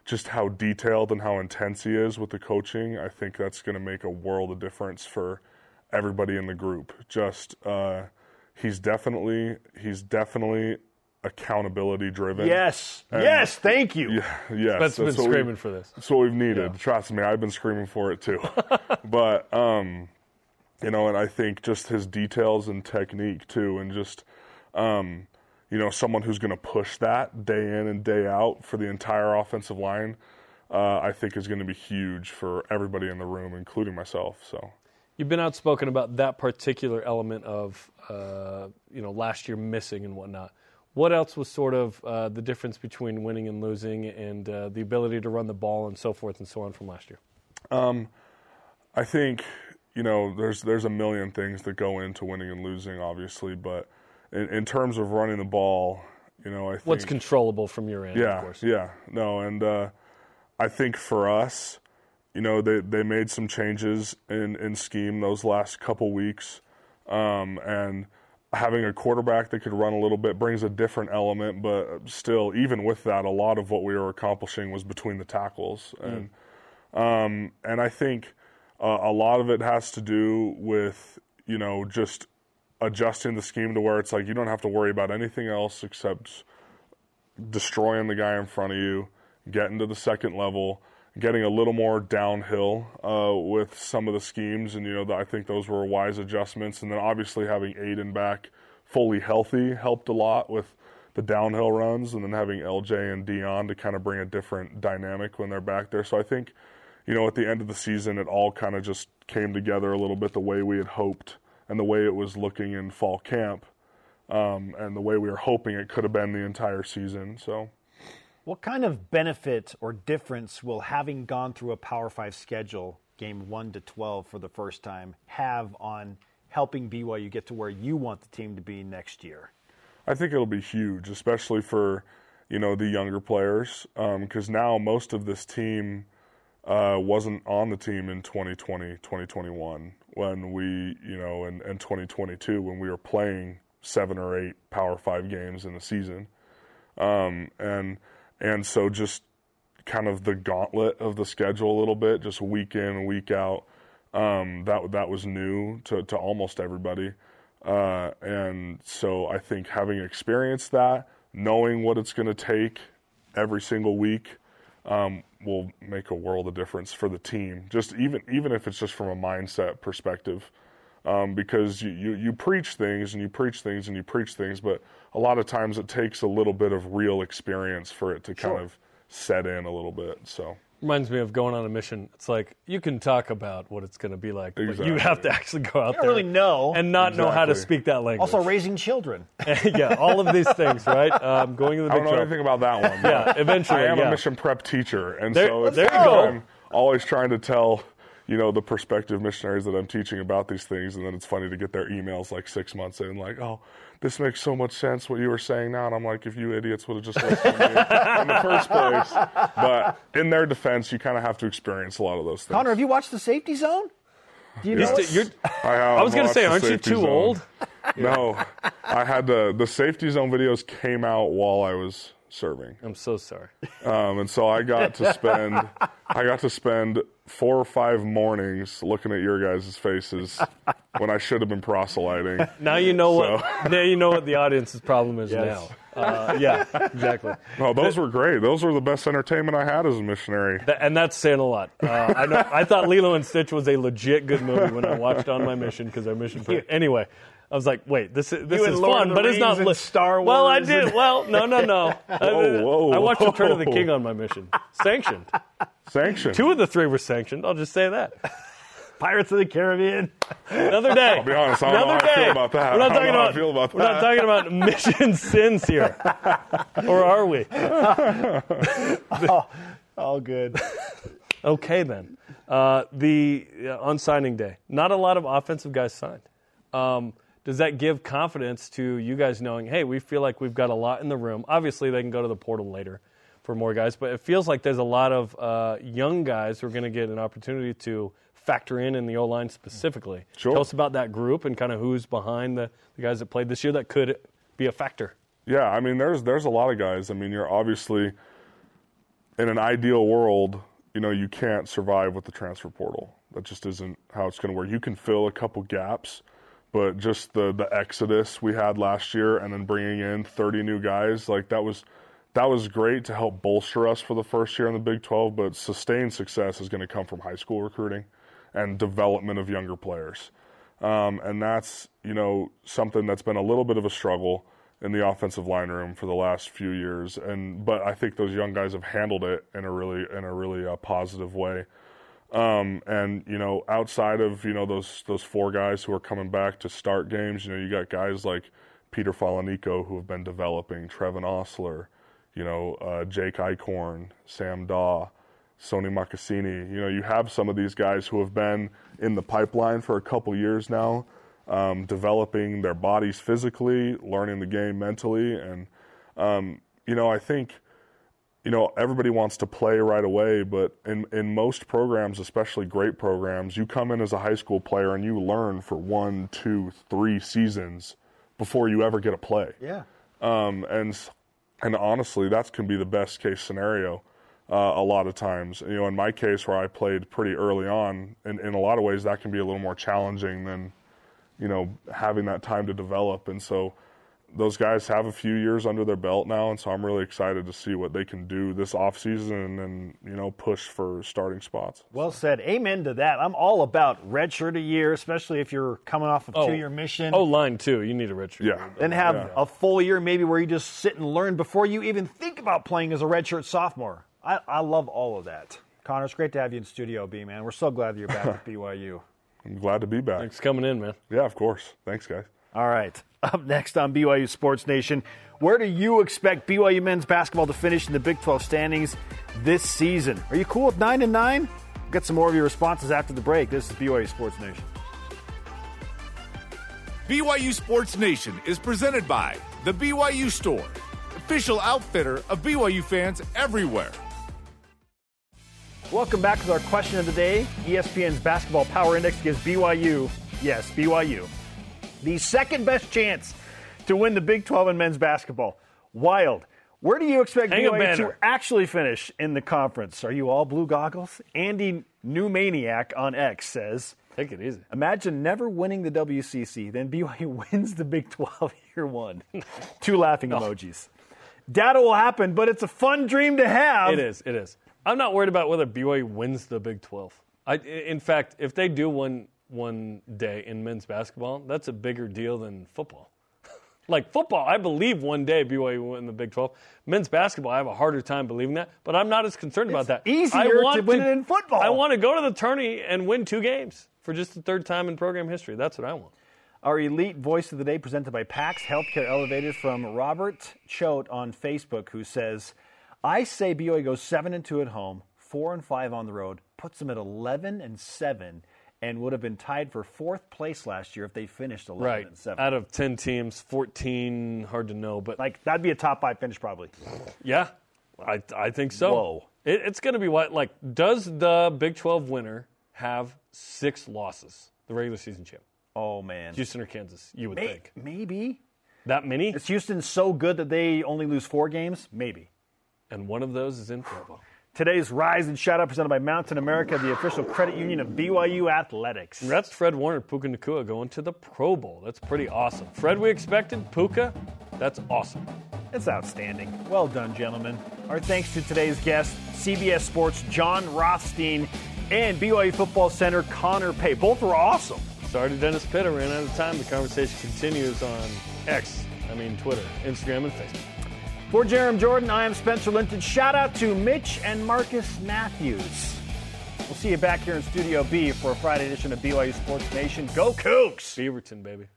just how detailed and how intense he is with the coaching. I think that's going to make a world of difference for everybody in the group. Just uh, he's definitely he's definitely accountability driven. Yes, And- yes, thank you. Yeah, yes. That's been what we- screaming for this. that's what we've needed. Trust me, I've been screaming for it too. but um, you know, and I think just his details and technique too, and just um, you know, someone who's going to push that day in and day out for the entire offensive line, uh, I think is going to be huge for everybody in the room, including myself. So. You've been outspoken about that particular element of, uh, you know, last year missing and whatnot. What else was sort of uh, the difference between winning and losing, and uh, the ability to run the ball and so forth and so on from last year? I think you know there's there's a million things that go into winning and losing, obviously, but in, in terms of running the ball, you know, I think What's controllable from your end, yeah, of course. yeah, no, and uh, I think for us, you know, they they made some changes in in scheme those last couple weeks, um, and having a quarterback that could run a little bit brings a different element. But still, even with that, a lot of what we were accomplishing was between the tackles, and um, and I think uh, a lot of it has to do with you know just adjusting the scheme to where it's like you don't have to worry about anything else except destroying the guy in front of you, getting to the second level, getting a little more downhill uh, with some of the schemes, and you know I think those were wise adjustments. And then obviously having Aiden back fully healthy helped a lot with the downhill runs, and then having LJ and Dion to kind of bring a different dynamic when they're back there. So I think you know at the end of the season it all kind of just came together a little bit the way we had hoped and the way it was looking in fall camp. Um, and the way we were hoping it could have been the entire season. So, What kind of benefit or difference will having gone through a Power Five schedule, game one to 12 for the first time, have on helping BYU get to where you want the team to be next year? I think it'll be huge, especially for you know the younger players, because now most of this team uh, wasn't on the team in 2020, 2021 when we you know in, and 2022 when we were playing seven or eight Power Five games in the season, um, and and so just kind of the gauntlet of the schedule a little bit, just week in week out. Um, that that was new to, to almost everybody, uh, and so I think having experienced that, knowing what it's going to take every single week, um, will make a world of difference for the team. Just even even if it's just from a mindset perspective, um, because you, you you preach things and you preach things and you preach things, but a lot of times it takes a little bit of real experience for it to kind of set in a little bit. So. Reminds me of going on a mission. It's like you can talk about what it's going to be like, but you have to actually go out there. don't there really know. and not know how to speak that language. Also, raising children. yeah, all of these things, right? Um, going to the I big don't know 12. anything about that one. Yeah, eventually, I am yeah. a mission prep teacher, and There- so it's there you go. I'm always trying to tell, you know, the prospective missionaries that I'm teaching about these things, and then it's funny to get their emails like six months in, like, oh, this makes so much sense what you were saying now, and I'm like, if you idiots would have just listened to me in the first place. But in their defense, you kind of have to experience a lot of those things. Connor, have you watched The Safety Zone? Do you Yes. know? You're- you're- I, have I was going to say, aren't you too zone. old? No, I had the the safety zone videos came out while I was serving. I'm so sorry. Um, and so I got to spend I got to spend four or five mornings looking at your guys' faces when I should have been proselyting. Now you know what. Now you know what the audience's problem is Yes. now. Uh, yeah, exactly. No, those were great. Those were the best entertainment I had as a missionary. Th- and that's saying a lot. Uh, I know. I thought Lilo and Stitch was a legit good movie when I watched on my mission because our mission. For, anyway, I was like, wait, this is this You is Lord fun, the but it's not Rings and li- Star Well, I did. Well, no, no, no. I, whoa, I watched Return of the. King on my mission, sanctioned. Sanction. Two of the three were sanctioned. I'll just say that. Pirates of the Caribbean. Another day. I'll be honest, I don't know Another how I day. feel about that. We're not talking know about. feel about we're not talking about mission sins here, or are we? All good. Okay, then. Uh, the uh, on signing day, not a lot of offensive guys signed. Um, does that give confidence to you guys knowing, hey, we feel like we've got a lot in the room? Obviously, they can go to the portal later for more guys, but it feels like there's a lot of uh, young guys who are going to get an opportunity to factor in in the O line specifically. Sure. Tell us about that group and kind of who's behind the, the guys that played this year that could be a factor. Yeah, I mean, there's there's a lot of guys. I mean, you're obviously in an ideal world, you know, you can't survive with the transfer portal. That just isn't how it's going to work. You can fill a couple gaps, but just the the exodus we had last year, and then bringing in 30 new guys, like that was that was great to help bolster us for the first year in the Big 12. But sustained success is going to come from high school recruiting and development of younger players. Um, and that's you know something that's been a little bit of a struggle in the offensive line room for the last few years. And but I think those young guys have handled it in a really in a really uh, positive way. Um, and you know, outside of you know those those four guys who are coming back to start games, you know, you got guys like Peter Falaniko who have been developing, Trevin Ostler, you know, uh, Jake Eichhorn, Sam Daw, Sony Marcassini. You know, you have some of these guys who have been in the pipeline for a couple years now, um, developing their bodies physically, learning the game mentally, and um, you know, I think you know, everybody wants to play right away, but in, in most programs, especially great programs, you come in as a high school player and you learn for one, two, three seasons before you ever get a play. Yeah. Um, and and honestly, that can be the best case scenario uh, a lot of times. You know, in my case, where I played pretty early on, in, in a lot of ways, that can be a little more challenging than you know having that time to develop. And so those guys have a few years under their belt now, and so I'm really excited to see what they can do this offseason and then you know push for starting spots. Well said. Amen to that. I'm all about redshirt a year, especially if you're coming off of oh. two year mission. Oh, line too. You need a rich. Yeah. Then have Yeah. a full year maybe where you just sit and learn before you even think about playing as a redshirt sophomore. I, I love all of that. Connor, it's great to have you in studio, B man. We're so glad that you're back with BYU. I'm glad to be back. Thanks for coming in, man. Yeah, of course. Thanks, guys. All right. Up next on BYU Sports Nation, where do you expect BYU men's basketball to finish in the Big 12 standings this season? Are you cool with 9 and 9? We'll get some more of your responses after the break. This is BYU Sports Nation. BYU Sports Nation is presented by The BYU Store, official outfitter of BYU fans everywhere. Welcome back to our question of the day. ESPN's Basketball Power Index gives BYU, yes, BYU, the second best chance to win the Big 12 in men's basketball. Wild. Where do you expect Hang BYU to actually finish in the conference? Are you all blue goggles? Andy New Maniac on X says, Take it easy. Imagine never winning the WCC, then BYU wins the Big 12 year one. Two laughing oh. emojis. Data will happen, but it's a fun dream to have. It is. It is. I'm not worried about whether BYU wins the Big 12. I, in fact, if they do one one day in men's basketball, that's a bigger deal than football. like football, I believe one day BYU will win the Big 12. Men's basketball, I have a harder time believing that, but I'm not as concerned about that. easier I to win it in football. I want to go to the tourney and win two games for just the third time in program history. That's what I want. Our elite voice of the day presented by PAX Healthcare Elevated from Robert Choate on Facebook, who says, I say BYU goes 7 and 2 at home, 4 and 5 on the road, puts them at 11 and 7, and would have been tied for fourth place last year if they finished 11 Right. and 7. Out of 10 teams, 14, hard to know, but like, that'd be a top five finish probably. Yeah, I, I think so. Whoa. It, it's going to be what? Like, does the Big 12 winner have six losses? The regular season champ, Oh, man. Houston or Kansas? You would May- think. maybe. That many? Is Houston so good that they only lose four games? Maybe. And one of those is in Provo. Today's Rise and Shout Out presented by Mountain America, the official credit union of BYU Athletics. To Fred Warner, Puka Nacua going to the Pro Bowl. That's pretty awesome. Fred, we expected. Puka, that's awesome. It's outstanding. Well done, gentlemen. Our thanks to today's guest, CBS Sports Jon Rothstein and BYU Football Center Connor Pay. Both were awesome. Sorry to Dennis Pitt. I ran out of time. The conversation continues on X, I mean Twitter, Instagram, and Facebook. For Jarom Jordan, I am Spencer Linton. Shout out to Mitch and Marcus Matthews. We'll see you back here in Studio B for a Friday edition of BYU Sports Nation. Go Cougs! Beaverton, baby.